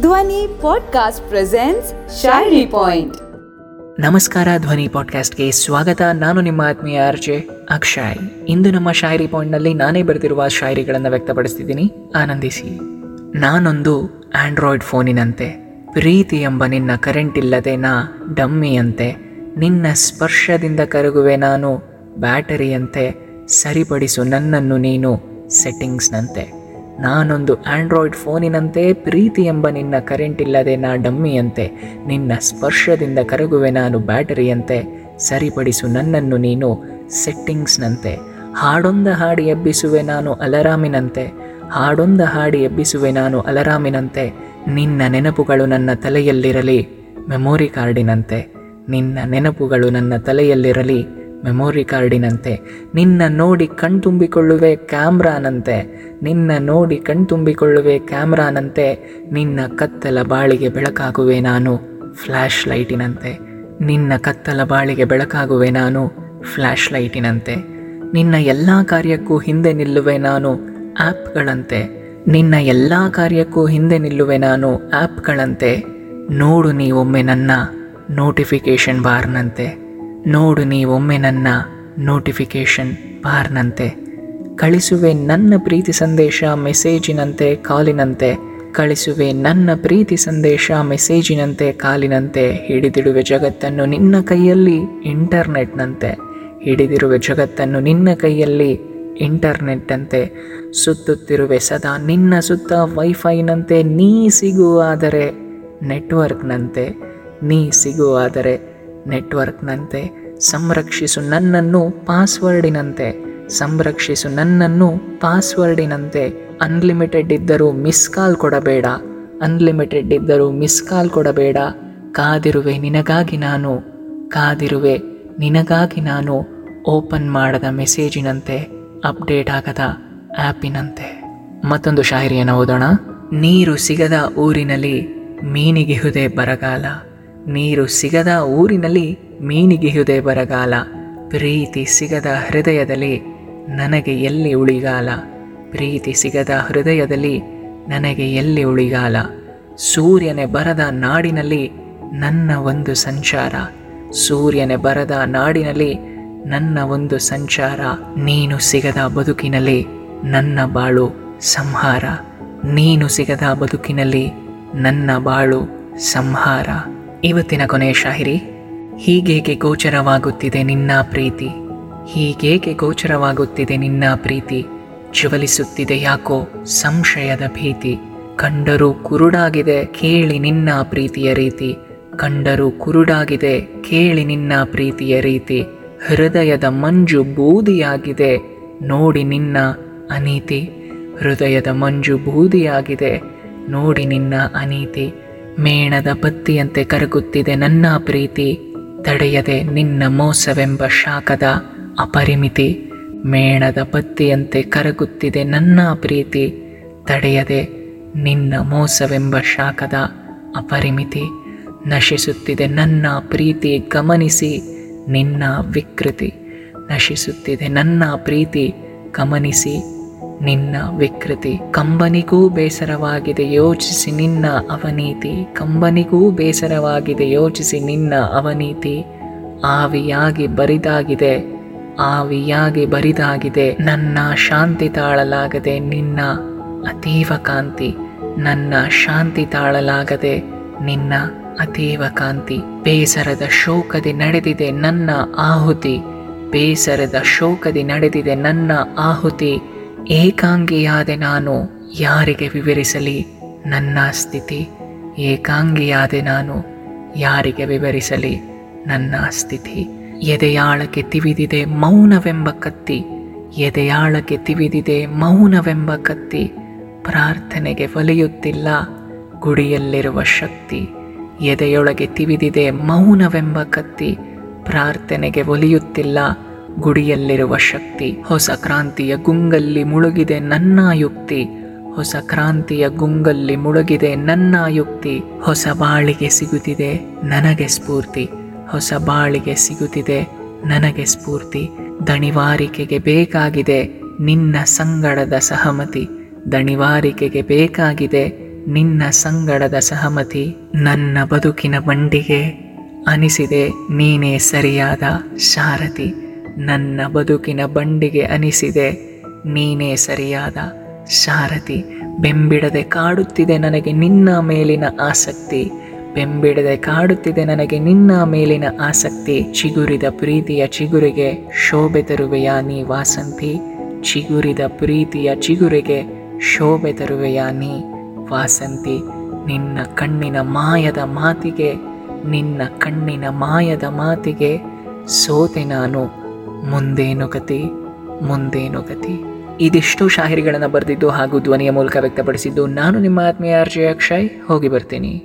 ಧ್ವನಿ podcast presents ಶಾಯರಿ point ನಮಸ್ಕಾರ, ಧ್ವನಿ ಪಾಡ್ಕಾಸ್ಟ್ಗೆ ಸ್ವಾಗತ. ನಾನು ನಿಮ್ಮ ಆತ್ಮೀಯ ಆರ್ಜೆ ಅಕ್ಷಯ್. ಇಂದು ನಮ್ಮ ಶಾಯರಿ ಪಾಯಿಂಟ್ನಲ್ಲಿ ನಾನೇ ಬರೆದಿರುವ ಶಾಯರಿಗಳನ್ನು ವ್ಯಕ್ತಪಡಿಸ್ತಿದ್ದೀನಿ. ಆನಂದಿಸಿ. ನಾನೊಂದು ಆಂಡ್ರಾಯ್ಡ್ ಫೋನಿನಂತೆ ಪ್ರೀತಿ ಎಂಬ ನಿನ್ನ ಕರೆಂಟ್ ಇಲ್ಲದೆ ನಾ ಡಮ್ಮಿಯಂತೆ, ನಿನ್ನ ಸ್ಪರ್ಶದಿಂದ ಕರಗುವೆ ನಾನು ಬ್ಯಾಟರಿಯಂತೆ, ಸರಿಪಡಿಸು ನನ್ನನ್ನು ನೀನು ಸೆಟ್ಟಿಂಗ್ಸ್ನಂತೆ ನಾನೊಂದು ಆಂಡ್ರಾಯ್ಡ್ ಫೋನಿನಂತೆ ಪ್ರೀತಿ ಎಂಬ ನಿನ್ನ ಕರೆಂಟ್ ಇಲ್ಲದೆ ನಾ ಡಮ್ಮಿಯಂತೆ. ನಿನ್ನ ಸ್ಪರ್ಶದಿಂದ ಕರಗುವೆ ನಾನು ಬ್ಯಾಟರಿಯಂತೆ. ಸರಿಪಡಿಸು ನನ್ನನ್ನು ನೀನು ಸೆಟ್ಟಿಂಗ್ಸ್ನಂತೆ. ಹಾಡೊಂದ ಹಾಡಿ ಎಬ್ಬಿಸುವೆ ನಾನು ಅಲರಾಮಿನಂತೆ. ಹಾಡೊಂದ ಹಾಡಿ ಎಬ್ಬಿಸುವೆ ನಾನು ಅಲರಾಮಿನಂತೆ. ನಿನ್ನ ನೆನಪುಗಳು ನನ್ನ ತಲೆಯಲ್ಲಿರಲಿ. ಮೆಮೊರಿ ಕಾರ್ಡಿನಂತೆ. ನಿನ್ನ ನೆನಪುಗಳು ನನ್ನ ತಲೆಯಲ್ಲಿರಲಿ. ಮೆಮೊರಿ ಕಾರ್ಡಿನಂತೆ ನಿನ್ನ ನೋಡಿ ಕಣ್ತುಂಬಿಕೊಳ್ಳುವೆ ಕ್ಯಾಮ್ರಾನಂತೆ ನಿನ್ನ ನೋಡಿ ಕಣ್ತುಂಬಿಕೊಳ್ಳುವೆ ಕ್ಯಾಮ್ರಾನಂತೆ ನಿನ್ನ ಕತ್ತಲ ಬಾಳಿಗೆ ಬೆಳಕಾಗುವೆ ನಾನು ಫ್ಲ್ಯಾಶ್ ಲೈಟಿನಂತೆ ನಿನ್ನ ಕತ್ತಲ ಬಾಳಿಗೆ ಬೆಳಕಾಗುವೆ ನಾನು ಫ್ಲ್ಯಾಶ್ ಲೈಟಿನಂತೆ ನಿನ್ನ ಎಲ್ಲ ಕಾರ್ಯಕ್ಕೂ ಹಿಂದೆ ನಿಲ್ಲುವೆ ನಾನು ಆ್ಯಪ್ಗಳಂತೆ ನಿನ್ನ ಎಲ್ಲ ಕಾರ್ಯಕ್ಕೂ ಹಿಂದೆ ನಿಲ್ಲುವೆ ನಾನು ಆ್ಯಪ್ಗಳಂತೆ ನೋಡು ನೀವೊಮ್ಮೆ ನನ್ನ ನೋಟಿಫಿಕೇಷನ್ ಬಾರ್ನಂತೆ ನೋಡು ನೀವೊಮ್ಮೆ ನನ್ನ ನೋಟಿಫಿಕೇಷನ್ ಬಾರ್ನಂತೆ. ಕಳಿಸುವೆ ನನ್ನ ಪ್ರೀತಿ ಸಂದೇಶ ಮೆಸೇಜಿನಂತೆ ಕಾಲಿನಂತೆ. ಕಳಿಸುವೆ ನನ್ನ ಪ್ರೀತಿ ಸಂದೇಶ ಮೆಸೇಜಿನಂತೆ ಕಾಲಿನಂತೆ. ಹಿಡಿದಿಡುವೆ ಜಗತ್ತನ್ನು ನಿನ್ನ ಕೈಯಲ್ಲಿ ಇಂಟರ್ನೆಟ್ನಂತೆ. ಹಿಡಿದಿರುವೆ ಜಗತ್ತನ್ನು ನಿನ್ನ ಕೈಯಲ್ಲಿ ಇಂಟರ್ನೆಟ್ನಂತೆ. ಸುತ್ತುತ್ತಿರುವೆ ಸದಾ ನಿನ್ನ ಸುತ್ತ ವೈಫೈನಂತೆ. ನೀ ಸಿಗುವಾದರೆ ನೆಟ್ವರ್ಕ್ನಂತೆ. ನೀ ಸಿಗುವಾದರೆ ನೆಟ್ವರ್ಕ್ನಂತೆ, ಸಂರಕ್ಷಿಸು ನನ್ನನ್ನು ಪಾಸ್ವರ್ಡಿನಂತೆ, ಸಂರಕ್ಷಿಸು ನನ್ನನ್ನು ಪಾಸ್ವರ್ಡಿನಂತೆ. ಅನ್ಲಿಮಿಟೆಡ್ ಇದ್ದರೂ ಮಿಸ್ ಕಾಲ್ ಕೊಡಬೇಡ ಅನ್ಲಿಮಿಟೆಡ್ ಇದ್ದರೂ ಮಿಸ್ ಕಾಲ್ ಕೊಡಬೇಡ. ಕಾದಿರುವೆ ನಿನಗಾಗಿ ನಾನು, ಕಾದಿರುವೆ ನಿನಗಾಗಿ ನಾನು ಓಪನ್ ಮಾಡದ ಮೆಸೇಜಿನಂತೆ, ಅಪ್ಡೇಟ್ ಆಗದ ಆ್ಯಪಿನಂತೆ ಮತ್ತೊಂದು ಶಾಯರಿಯನ್ನು ಓದೋಣ. ನೀರು ಸಿಗದ ಊರಿನಲ್ಲಿ ಮೀನಿಗಿಹುದೆ ಬರಗಾಲ. ನೀರು ಸಿಗದ ಊರಿನಲ್ಲಿ ಹೃದಯ ಬರಗಾಲ, ಪ್ರೀತಿ ಸಿಗದ ಹೃದಯದಲ್ಲಿ ನನಗೆ ಎಲ್ಲಿ ಉಳಿಗಾಲ, ಪ್ರೀತಿ ಸಿಗದ ಹೃದಯದಲ್ಲಿ ನನಗೆ ಎಲ್ಲಿ ಉಳಿಗಾಲ, ಸೂರ್ಯನೆ ಬರದ ನಾಡಿನಲ್ಲಿ ನನ್ನ ಒಂದು ಸಂಚಾರ, ಸೂರ್ಯನೆ ಬರದ ನಾಡಿನಲ್ಲಿ ನನ್ನ ಒಂದು ಸಂಚಾರ, ನೀನು ಸಿಗದ ಬದುಕಿನಲ್ಲಿ ನನ್ನ ಬಾಳು ಸಂಹಾರ, ನೀನು ಸಿಗದ ಬದುಕಿನಲ್ಲಿ ನನ್ನ ಬಾಳು ಸಂಹಾರ. ಇವತ್ತಿನ ಕೊನೆಯ ಶಾಹಿರಿ, ಹೀಗೇಕೆ ಗೋಚರವಾಗುತ್ತಿದೆ ನಿನ್ನ ಪ್ರೀತಿ? ಹೀಗೇಕೆ ಗೋಚರವಾಗುತ್ತಿದೆ ನಿನ್ನ ಪ್ರೀತಿ? ಜ್ವಲಿಸುತ್ತಿದೆ ಯಾಕೋ ಸಂಶಯದ ಭೀತಿ. ಕಂಡರೂ ಕುರುಡಾಗಿದೆ ಕೇಳಿ ನಿನ್ನ ಪ್ರೀತಿಯ ರೀತಿ. ಕಂಡರೂ ಕುರುಡಾಗಿದೆ ಕೇಳಿ ನಿನ್ನ ಪ್ರೀತಿಯ ರೀತಿ. ಹೃದಯದ ಮಂಜು ಬೂದಿಯಾಗಿದೆ ನೋಡಿ ನಿನ್ನ ಅನೀತಿ. ಹೃದಯದ ಮಂಜು ಬೂದಿಯಾಗಿದೆ ನೋಡಿ ನಿನ್ನ ಅನೀತಿ. ಮೇಣದ ಬತ್ತಿಯಂತೆ ಕರಗುತ್ತಿದೆ ನನ್ನ ಪ್ರೀತಿ. ತಡೆಯದೆ ನಿನ್ನ ಮೋಸವೆಂಬ ಶಾಖದ ಅಪರಿಮಿತಿ. ಮೇಣದ ಬತ್ತಿಯಂತೆ ಕರಗುತ್ತಿದೆ ನನ್ನ ಪ್ರೀತಿ. ತಡೆಯದೆ ನಿನ್ನ ಮೋಸವೆಂಬ ಶಾಖದ ಅಪರಿಮಿತಿ. ನಶಿಸುತ್ತಿದೆ ನನ್ನ ಪ್ರೀತಿ, ಗಮನಿಸಿ ನಿನ್ನ ವಿಕೃತಿ. ನಶಿಸುತ್ತಿದೆ ನನ್ನ ಪ್ರೀತಿ, ಗಮನಿಸಿ ನಿನ್ನ ವಿಕೃತಿ. ಕಂಬನಿಗೂ ಬೇಸರವಾಗಿದೆ, ಯೋಚಿಸಿ ನಿನ್ನ ಅವನೀತಿ. ಕಂಬನಿಗೂ ಬೇಸರವಾಗಿದೆ, ಯೋಚಿಸಿ ನಿನ್ನ ಅವನೀತಿ. ಆವಿಯಾಗಿ ಬರಿದಾಗಿದೆ ಆವಿಯಾಗಿ ಬರಿದಾಗಿದೆ. ನನ್ನ ಶಾಂತಿ ತಾಳಲಾಗದೆ ನಿನ್ನ ಅತೀವ ಕಾಂತಿ. ನನ್ನ ಶಾಂತಿ ತಾಳಲಾಗದೆ ನಿನ್ನ ಅತೀವ ಕಾಂತಿ. ಬೇಸರದ ಶೋಕದಿ ನಡೆದಿದೆ ನನ್ನ ಆಹುತಿ. ಬೇಸರದ ಶೋಕದಿ ನಡೆದಿದೆ ನನ್ನ ಆಹುತಿ. ಏಕಾಂಗಿಯಾದೆ ನಾನು ಯಾರಿಗೆ ವಿವರಿಸಲಿ? ನನ್ನ ಸ್ಥಿತಿ ಏಕಾಂಗಿಯಾದೆ ನಾನು ಯಾರಿಗೆ ವಿವರಿಸಲಿ? ನನ್ನ ಸ್ಥಿತಿ ಎದೆಯಾಳಕ್ಕೆ ತಿವಿದಿದೆ ಮೌನವೆಂಬ ಕತ್ತಿ. ಎದೆಯಾಳಕ್ಕೆ ತಿವಿದಿದೆ ಮೌನವೆಂಬ ಕತ್ತಿ. ಪ್ರಾರ್ಥನೆಗೆ ಒಲಿಯುತ್ತಿಲ್ಲ ಗುಡಿಯಲ್ಲಿರುವ ಶಕ್ತಿ. ಎದೆಯೊಳಗೆ ತಿವಿದಿದೆ ಮೌನವೆಂಬ ಕತ್ತಿ. ಪ್ರಾರ್ಥನೆಗೆ ಒಲಿಯುತ್ತಿಲ್ಲ ಗುಡಿಯಲ್ಲಿರುವ ಶಕ್ತಿ, ಹೊಸ ಕ್ರಾಂತಿಯ ಗುಂಗಲ್ಲಿ ಮುಳುಗಿದೆ ನನ್ನ ಯುಕ್ತಿ. ಹೊಸ ಕ್ರಾಂತಿಯ ಗುಂಗಲ್ಲಿ ಮುಳುಗಿದೆ ನನ್ನ ಯುಕ್ತಿ. ಹೊಸ ಬಾಳಿಗೆ ಸಿಗುತ್ತಿದೆ ನನಗೆ ಸ್ಫೂರ್ತಿ. ಹೊಸ ಬಾಳಿಗೆ ಸಿಗುತ್ತಿದೆ ನನಗೆ ಸ್ಫೂರ್ತಿ. ದಣಿವಾರಿಕೆಗೆ ಬೇಕಾಗಿದೆ ನಿನ್ನ ಸಂಗಡದ ಸಹಮತಿ. ದಣಿವಾರಿಕೆಗೆ ಬೇಕಾಗಿದೆ ನಿನ್ನ ಸಂಗಡದ ಸಹಮತಿ. ನನ್ನ ಬದುಕಿನ ಬಂಡಿಗೆ ಅನಿಸಿದೆ ನೀನೇ ಸರಿಯಾದ ಸಾರಥಿ ನನ್ನ ಬದುಕಿನ ಬಂಡಿಗೆ ಅನಿಸಿದೆ. ನೀನೇ ಸರಿಯಾದ. ಸಾರಥಿ ಬೆಂಬಿಡದೆ ಕಾಡುತ್ತಿದೆ ನನಗೆ ನಿನ್ನ ಮೇಲಿನ ಆಸಕ್ತಿ. ಬೆಂಬಿಡದೆ ಕಾಡುತ್ತಿದೆ ನನಗೆ ನಿನ್ನ ಮೇಲಿನ ಆಸಕ್ತಿ. ಚಿಗುರಿದ ಪ್ರೀತಿಯ ಚಿಗುರಿಗೆ ಶೋಭೆ ತರುವೆಯ ನೀ ವಾಸಂತಿ? ಚಿಗುರಿದ ಪ್ರೀತಿಯ ಚಿಗುರಿಗೆ ಶೋಭೆ ತರುವೆಯ ನೀ ವಾಸಂತಿ? ನಿನ್ನ ಕಣ್ಣಿನ ಮಾಯದ ಮಾತಿಗೆ, ನಿನ್ನ ಕಣ್ಣಿನ ಮಾಯದ ಮಾತಿಗೆ ಸೋತೆ ನಾನು ಮುಂದೇನು ಗತಿ? ಮುಂದೇನು ಗತಿ? ಇದಿಷ್ಟು ಶಾಹಿರಿಗಳನ್ನು ಬರೆದಿದ್ದು ಹಾಗೂ ಧ್ವನಿಯ ಮೂಲಕ ವ್ಯಕ್ತಪಡಿಸಿದ್ದು ನಾನು ನಿಮ್ಮ ಆತ್ಮೀಯ ಆರ್ಜೆ ಅಕ್ಷಯ್. ಹೋಗಿ ಬರ್ತೀನಿ.